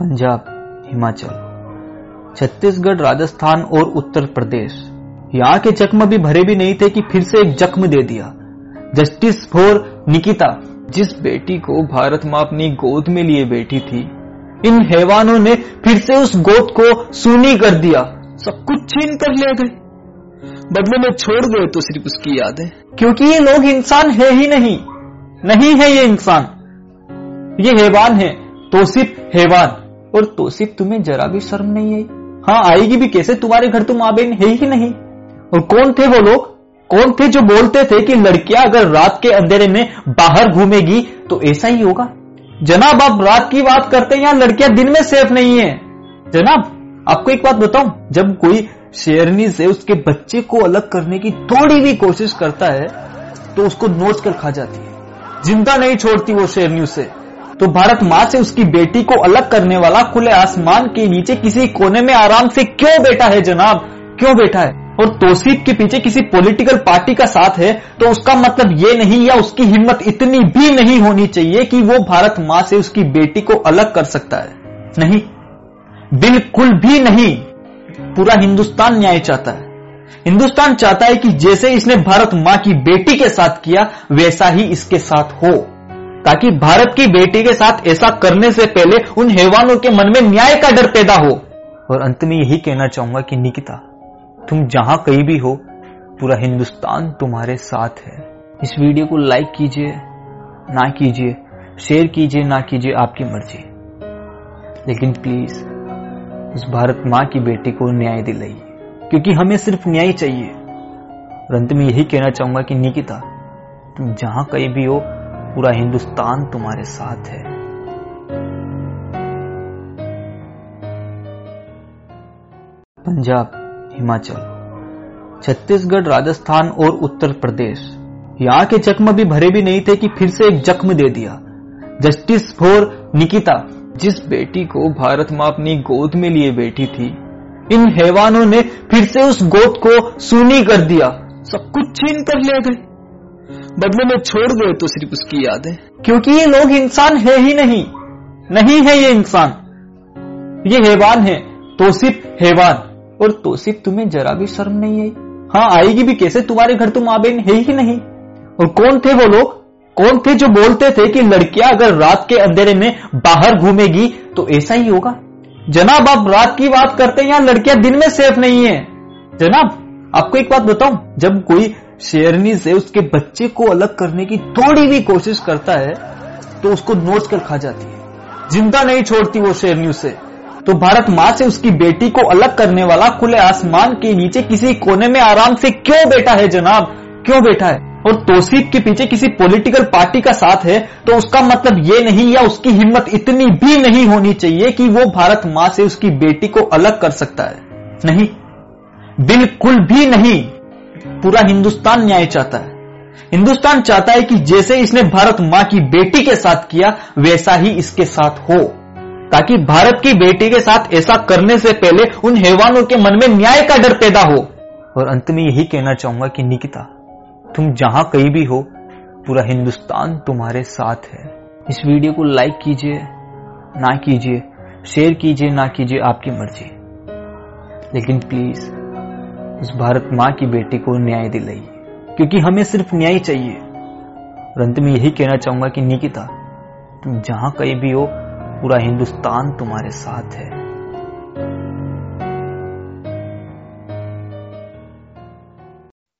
पंजाब, हिमाचल, छत्तीसगढ़, राजस्थान और उत्तर प्रदेश। यहाँ के जख्म भी भरे भी नहीं थे कि फिर से एक जख्म दे दिया। जस्टिस फॉर निकिता, जिस बेटी को भारत माँ अपनी गोद में लिए बैठी थी, इन हैवानों ने फिर से उस गोद को सूनी कर दिया। सब कुछ छीन कर ले गए। बदले में छोड़ गए तो सिर्फ़ उसकी यादें। क्योंकि ये लोग इंसान है ही नहीं। नहीं है ये इंसान। ये हैवान है तो सिर्फ़ हैवान। और तोसिफ तुम्हें जरा भी शर्म नहीं आई? हाँ आएगी भी कैसे? तुम्हारे घर तुम आ बहन है ही नहीं। और कौन थे वो लोग? कौन थे जो बोलते थे कि लड़कियाँ अगर रात के अंधेरे में बाहर घूमेगी तो ऐसा ही होगा? जनाब, आप रात की बात करते हैं या लड़कियाँ दिन में सेफ़ नहीं है। जनाब, आपको एक बात बताऊँ, जब कोई शेरनी से उसके बच्चे को अलग करने की थोड़ी भी कोशिश करता है तो उसको नोच कर खा जाती है। ज़िंदा नहीं छोड़ती वो शेरनी उसे। तो भारत माँ से उसकी बेटी को अलग करने वाला खुले आसमान के नीचे किसी कोने में आराम से क्यों बैठा है जनाब? क्यों बैठा है? और तोसीफ के पीछे किसी पॉलिटिकल पार्टी का साथ है तो उसका मतलब ये नहीं या उसकी हिम्मत इतनी भी नहीं होनी चाहिए कि वो भारत माँ से उसकी बेटी को अलग कर सकता है? नहीं। बिल्कुल भी नहीं। पूरा हिंदुस्तान न्याय चाहता है। हिंदुस्तान चाहता है कि जैसे इसने भारत माँ की बेटी के साथ किया, वैसा ही इसके साथ हो। ताकि भारत की बेटी के साथ ऐसा करने से पहले उन हैवानों के मन में न्याय का डर पैदा हो। और अंत में यही कहना चाहूँगा कि निकिता, तुम जहाँ कहीं भी हो, पूरा हिंदुस्तान तुम्हारे साथ है। इस वीडियो को लाइक कीजिए, ना कीजिए शेयर कीजिए, ना कीजिए आपकी मर्ज़ी। लेकिन प्लीज़ उस भारत माँ की बेटी को न्याय दिलाइए, क्योंकि हमें सिर्फ़ न्याय चाहिए। और अंत में यही कहना चाहूँगा कि निकिता, तुम जहाँ कहीं भी हो पूरा हिंदुस्तान तुम्हारे साथ है। पंजाब, हिमाचल, छत्तीसगढ़, राजस्थान और उत्तर प्रदेश। यहाँ के जख्म भी भरे भी नहीं थे कि फिर से एक जख्म दे दिया। जस्टिस फॉर निकिता, जिस बेटी को भारत माँ अपनी गोद में लिए बैठी थी, इन हैवानों ने फिर से उस गोद को सूनी कर दिया। सब कुछ छीन कर ले गए। बदले में छोड़ गए तो सिर्फ़ उसकी यादें क्योंकि ये लोग इंसान है ही नहीं। नहीं है ये इंसान। ये हैवान है। तोसिफ हैवान। और तोसिफ तुम्हें जरा भी शर्म नहीं आई? हाँ आएगी भी कैसे? तुम्हारे घर तुम आ बहन है ही नहीं। और कौन थे वो लोग? कौन थे जो बोलते थे कि लड़कियाँ अगर रात के अंधेरे में बाहर घूमेगी तो ऐसा ही होगा? जनाब, आप रात की बात करते हैं या लड़कियाँ दिन में सेफ़ नहीं है। जनाब आपको एक बात बताऊँ, जब कोई शेरनी से उसके बच्चे को अलग करने की थोड़ी भी कोशिश करता है तो उसको नोच कर खा जाती है। ज़िंदा नहीं छोड़ती वो शेरनी उसे। तो भारत माँ से उसकी बेटी को अलग करने वाला खुले आसमान के नीचे किसी कोने में आराम से क्यों बैठा है जनाब? क्यों बैठा है? और तोसीफ के पीछे किसी पॉलिटिकल पार्टी का साथ है तो उसका मतलब ये नहीं या उसकी हिम्मत इतनी भी नहीं होनी चाहिए कि वो भारत माँ से उसकी बेटी को अलग कर सकता है। नहीं। बिल्कुल भी नहीं, पूरा हिंदुस्तान न्याय चाहता है। हिंदुस्तान चाहता है कि जैसे इसने भारत माँ की बेटी के साथ किया, वैसा ही इसके साथ हो। ताकि भारत की बेटी के साथ ऐसा करने से पहले उन हैवानों के मन में न्याय का डर पैदा हो। और अंत में यही कहना चाहूँगा कि निकिता, तुम जहाँ कहीं भी हो, पूरा हिंदुस्तान तुम्हारे साथ है। इस वीडियो को लाइक कीजिए, ना कीजिए, शेयर कीजिए, ना कीजिए, आपकी मर्ज़ी। लेकिन प्लीज़ उस भारत माँ की बेटी को न्याय दिलाइए क्योंकि हमें सिर्फ़ न्याय चाहिए। और अंत में यही कहना चाहूँगा कि, निकिता, तुम जहाँ कहीं भी हो, पूरा हिंदुस्तान तुम्हारे साथ है।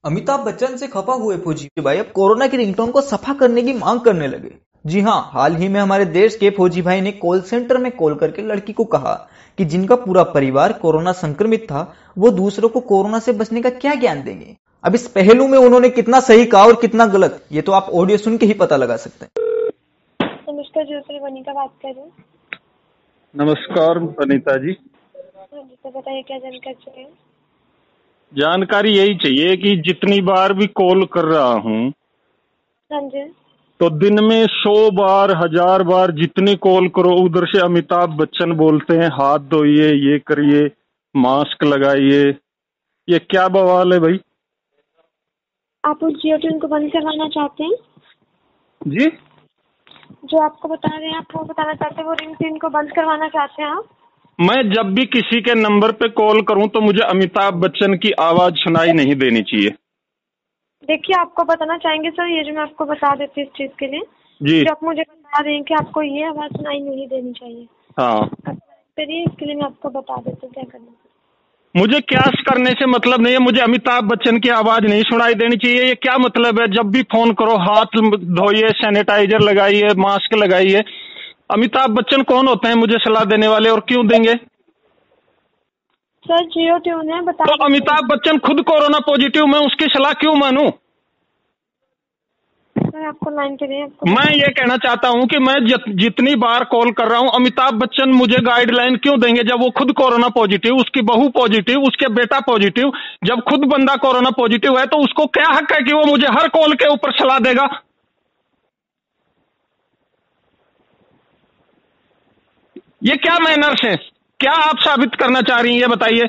अमिताभ बच्चन से खफा हुए फौजी भाई अब कोरोना की रिंगटोन को सफ़ा करने की मांग करने लगे। जी हाँ हाल ही में हमारे देश के फौजी भाई ने कॉल सेंटर में कॉल करके लड़की को कहा कि जिनका पूरा परिवार कोरोना संक्रमित था वो दूसरों को कोरोना से बचने का क्या ज्ञान देंगे? अब इस पहलू में उन्होंने कितना सही कहा और कितना गलत ये तो आप ऑडियो सुन के ही पता लगा सकते हैं। नमस्कार ज्योति वनिका बात कर रहे हैं। नमस्कार अनीता जी। हाँ तो बताइए क्या जानकारी चाहिए? जानकारी यही चाहिए कि जितनी बार भी कॉल कर रहा हूँ हाँ जी। तो दिन में सौ बार हज़ार बार जितनी कॉल करो उधर से अमिताभ बच्चन बोलते हैं हाथ धोइए ये करिए मास्क लगाइए। ये क्या बवाल है भाई? आप उस जियो ट्यून को बंद करवाना चाहते हैं? जी। जो आपको बता रहे हैं आप वो बताना चाहते हैं वो रिंग को बंद करवाना चाहते हैं आप? मैं जब भी किसी के नंबर पे कॉल करूँ तो मुझे अमिताभ बच्चन की आवाज़ सुनाई नहीं देनी चाहिए। देखिए आपको बताना चाहेंगे सर ये जो मैं आपको बता देती हूँ इस चीज़ के लिए जी। जो आप मुझे बता रहे हैं कि आपको ये आवाज़ सुनाई नहीं देनी चाहिए। हाँ। करिए इसके लिए मैं आपको बता देती हूँ क्या करना मुझे क्या करने से मतलब नहीं है मुझे अमिताभ बच्चन की आवाज़ नहीं सुनाई देनी चाहिए। ये क्या मतलब है? जब भी फ़ोन करो हाथ धोइए सैनिटाइजर लगाइए मास्क लगाइए। अमिताभ बच्चन कौन होते हैं मुझे सलाह देने वाले और क्यों देंगे? सर जियो ट्यून है बता तो अमिताभ बच्चन खुद कोरोना पॉजिटिव मैं उसकी सलाह क्यों मानूं? सर आपको लाइन पे रही मैं ये कहना चाहता हूँ कि मैं जित, जितनी बार कॉल कर रहा हूँ अमिताभ बच्चन मुझे गाइडलाइन क्यों देंगे जब वो खुद कोरोना पॉजिटिव उसकी बहू पॉजिटिव उसके बेटा पॉजिटिव जब खुद बंदा कोरोना पॉजिटिव है तो उसको क्या हक है कि वो मुझे हर कॉल के ऊपर सलाह देगा? ये क्या मैनर्स है? क्या आप साबित करना चाह रही हैं, ये बताइए।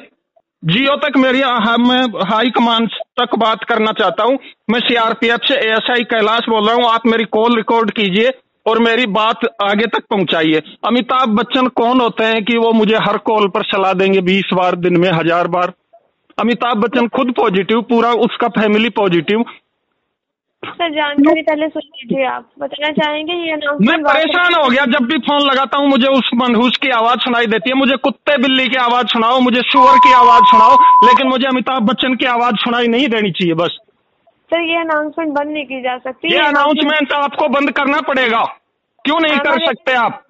जियो तक मेरी मैं हाई कमांड तक बात करना चाहता हूँ। मैं सीआरपीएफ से एएसआई कैलाश बोल रहा हूँ। आप मेरी कॉल रिकॉर्ड कीजिए और मेरी बात आगे तक पहुंचाइए। अमिताभ बच्चन कौन होते हैं कि वो मुझे हर कॉल पर सलाह देंगे बीस बार, दिन में हज़ार बार? अमिताभ बच्चन खुद पॉजिटिव पूरा उसका फैमिली पॉजिटिव सर जानकारी पहले सुन लीजिए आप। बताना चाहेंगे ये मैं परेशान हो। गया जब भी फ़ोन लगाता हूँ मुझे उस मनहूस की आवाज़ सुनाई देती है। मुझे कुत्ते बिल्ली की आवाज़ सुनाओ मुझे सुअर की आवाज़ सुनाओ लेकिन मुझे अमिताभ बच्चन की आवाज़ सुनाई नहीं देनी चाहिए बस। सर ये अनाउंसमेंट बंद नहीं की जा सकती। ये अनाउंसमेंट आपको बंद करना पड़ेगा। क्यों नहीं कर सकते आप?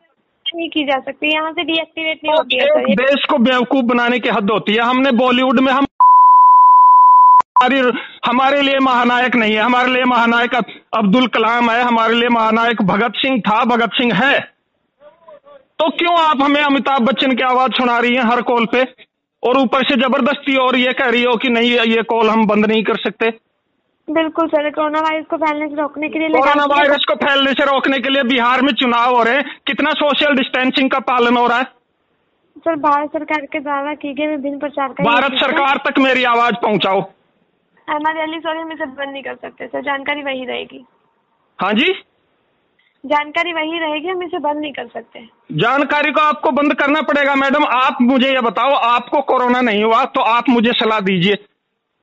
नहीं की जा सकती। यहाँ से डीएक्टिवेट नहीं होती है देश को बेवकूफ़ बनाने की हद होती है। हमने बॉलीवुड में हम हमारी हमारे लिए महानायक नहीं है। हमारे लिए महानायक अब्दुल कलाम है। हमारे लिए महानायक भगत सिंह था। भगत सिंह है। तो क्यों आप हमें अमिताभ बच्चन की आवाज़ सुना रही है हर कॉल पे? और ऊपर से ज़बरदस्ती और ये कह रही हो कि नहीं ये कॉल हम बंद नहीं कर सकते। बिल्कुल सर कोरोना वायरस को फैलने से रोकने के लिए कोरोना वायरस को फैलने से रोकने के लिए बिहार में चुनाव हो रहे हैं। कितना सोशल डिस्टेंसिंग का पालन हो रहा है? सर भारत सरकार के द्वारा की गई विभिन्न प्रचार का भारत सरकार तक मेरी आवाज़ पहुंचाओ। हमारे अली सॉरी हम इसे बंद नहीं कर सकते सर जानकारी वही रहेगी। हाँ जी? जानकारी वही रहेगी हम इसे बंद नहीं कर सकते। जानकारी को आपको बंद करना पड़ेगा मैडम। आप मुझे ये बताओ आपको कोरोना नहीं हुआ तो आप मुझे सलाह दीजिए।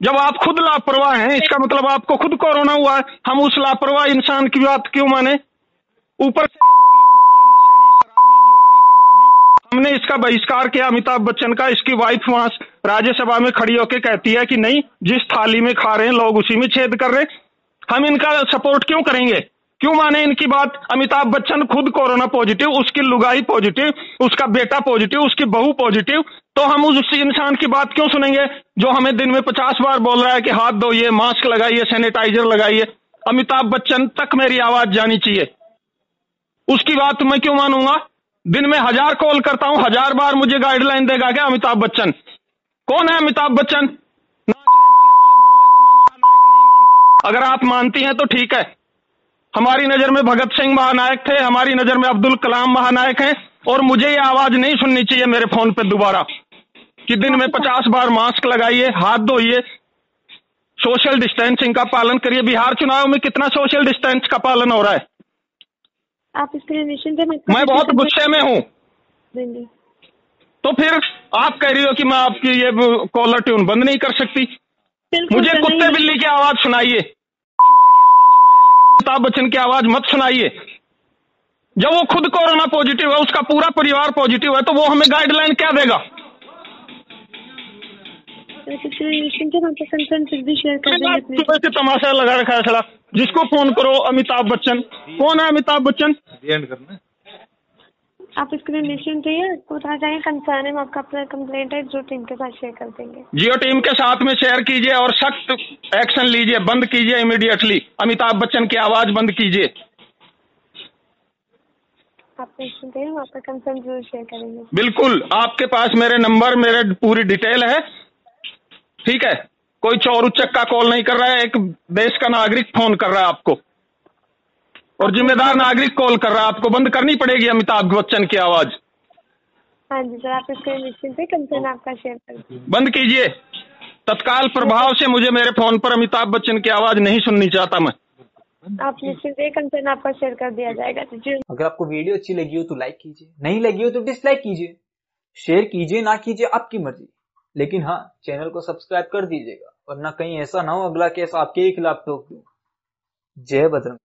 जब आप खुद लापरवाह हैं इसका मतलब आपको खुद कोरोना हुआ है हम उस लापरवाह इंसान की बात क्यों माने? ऊपर से ये बॉलीवुड वाले नशेड़ी शराबी जुआरी कबाबी हमने इसका बहिष्कार किया, अमिताभ बच्चन का, इसकी वाइफ वहाँ राज्यसभा में खड़ी होकर कहती है कि नहीं, जिस थाली में खा रहे हैं, लोग उसी में छेद कर रहे हम इनका सपोर्ट क्यों करेंगे? क्यों माने इनकी बात? अमिताभ बच्चन खुद कोरोना पॉजिटिव उसकी लुगाई पॉजिटिव उसका बेटा पॉजिटिव उसकी बहू पॉजिटिव तो हम उस इंसान की बात क्यों सुनेंगे, जो हमें दिन में पचास बार बोल रहा है कि हाथ धोइए मास्क लगाइए सैनिटाइजर लगाइए। अमिताभ बच्चन, तक मेरी आवाज़ जानी चाहिए। उसकी बात मैं क्यों मानूँगा? दिन में हज़ार कॉल करता हूँ, हज़ार बार मुझे गाइडलाइन देगा क्या अमिताभ बच्चन? कौन है अमिताभ बच्चन? अगर आप मानती हैं तो ठीक है। हमारी नज़र में भगत सिंह महानायक थे, हमारी नज़र में अब्दुल कलाम महानायक हैं, और मुझे ये आवाज़ नहीं सुननी चाहिए मेरे फ़ोन पे दोबारा, कि दिन में पचास बार मास्क लगाइए, हाथ धोइए सोशल डिस्टेंसिंग का पालन करिए। बिहार चुनाव में कितना सोशल डिस्टेंस का पालन हो रहा है? आप इसके लिए निश्चिंत है मैं बहुत गुस्से में हूँ। तो फिर आप कह रही हो कि मैं आपकी ये कॉलर ट्यून बंद नहीं कर सकती? मुझे कुत्ते बिल्ली की आवाज़ सुनाइए। अमिताभ बच्चन की आवाज़ मत सुनाइए। जब वो खुद कोरोना पॉजिटिव है उसका पूरा परिवार पॉजिटिव है तो वो हमें गाइडलाइन क्या देगा? तमाशा लगा रखा है जिसको फ़ोन करो अमिताभ बच्चन। कौन है अमिताभ बच्चन? आप इसके लिए निश्चिंत रहिए बताना चाहिए कंसर्न है आपका अपना कंप्लेंट है जो टीम के साथ शेयर कर देंगे। जियो टीम के साथ में शेयर कीजिए और सख्त एक्शन लीजिए बंद कीजिए इमीडिएटली अमिताभ बच्चन की आवाज़ बंद कीजिए। आप निश्चिंत रहिए हम आपका कंसर्न ज़रूर शेयर करेंगे। बिल्कुल आपके पास मेरे नंबर मेरे पूरी डिटेल है। ठीक है? कोई चोर उच्चक का कॉल नहीं कर रहा है एक देश का नागरिक फ़ोन कर रहा है आपको। और जिम्मेदार नागरिक कॉल कर रहा है आपको बंद करनी पड़ेगी अमिताभ बच्चन की आवाज़। हाँ जी सर आप इसके लिए निश्चिंत कंसर्न आपका शेयर कर बंद कीजिए। तत्काल प्रभाव से मुझे मेरे फ़ोन पर अमिताभ बच्चन की आवाज़ नहीं सुननी चाहता मैं। आप निश्चित रहिए कंसर्न आपका शेयर कर दिया जाएगा। अगर आपको वीडियो अच्छी लगी हो तो लाइक कीजिए नहीं लगी हो तो डिसलाइक कीजिए। शेयर कीजिए ना कीजिए आपकी मर्ज़ी। लेकिन हाँ चैनल को सब्सक्राइब कर दीजिएगा। और ना कहीं ऐसा ना हो अगला केस आपके ही खिलाफ ठोक दूँगा जय बजरंग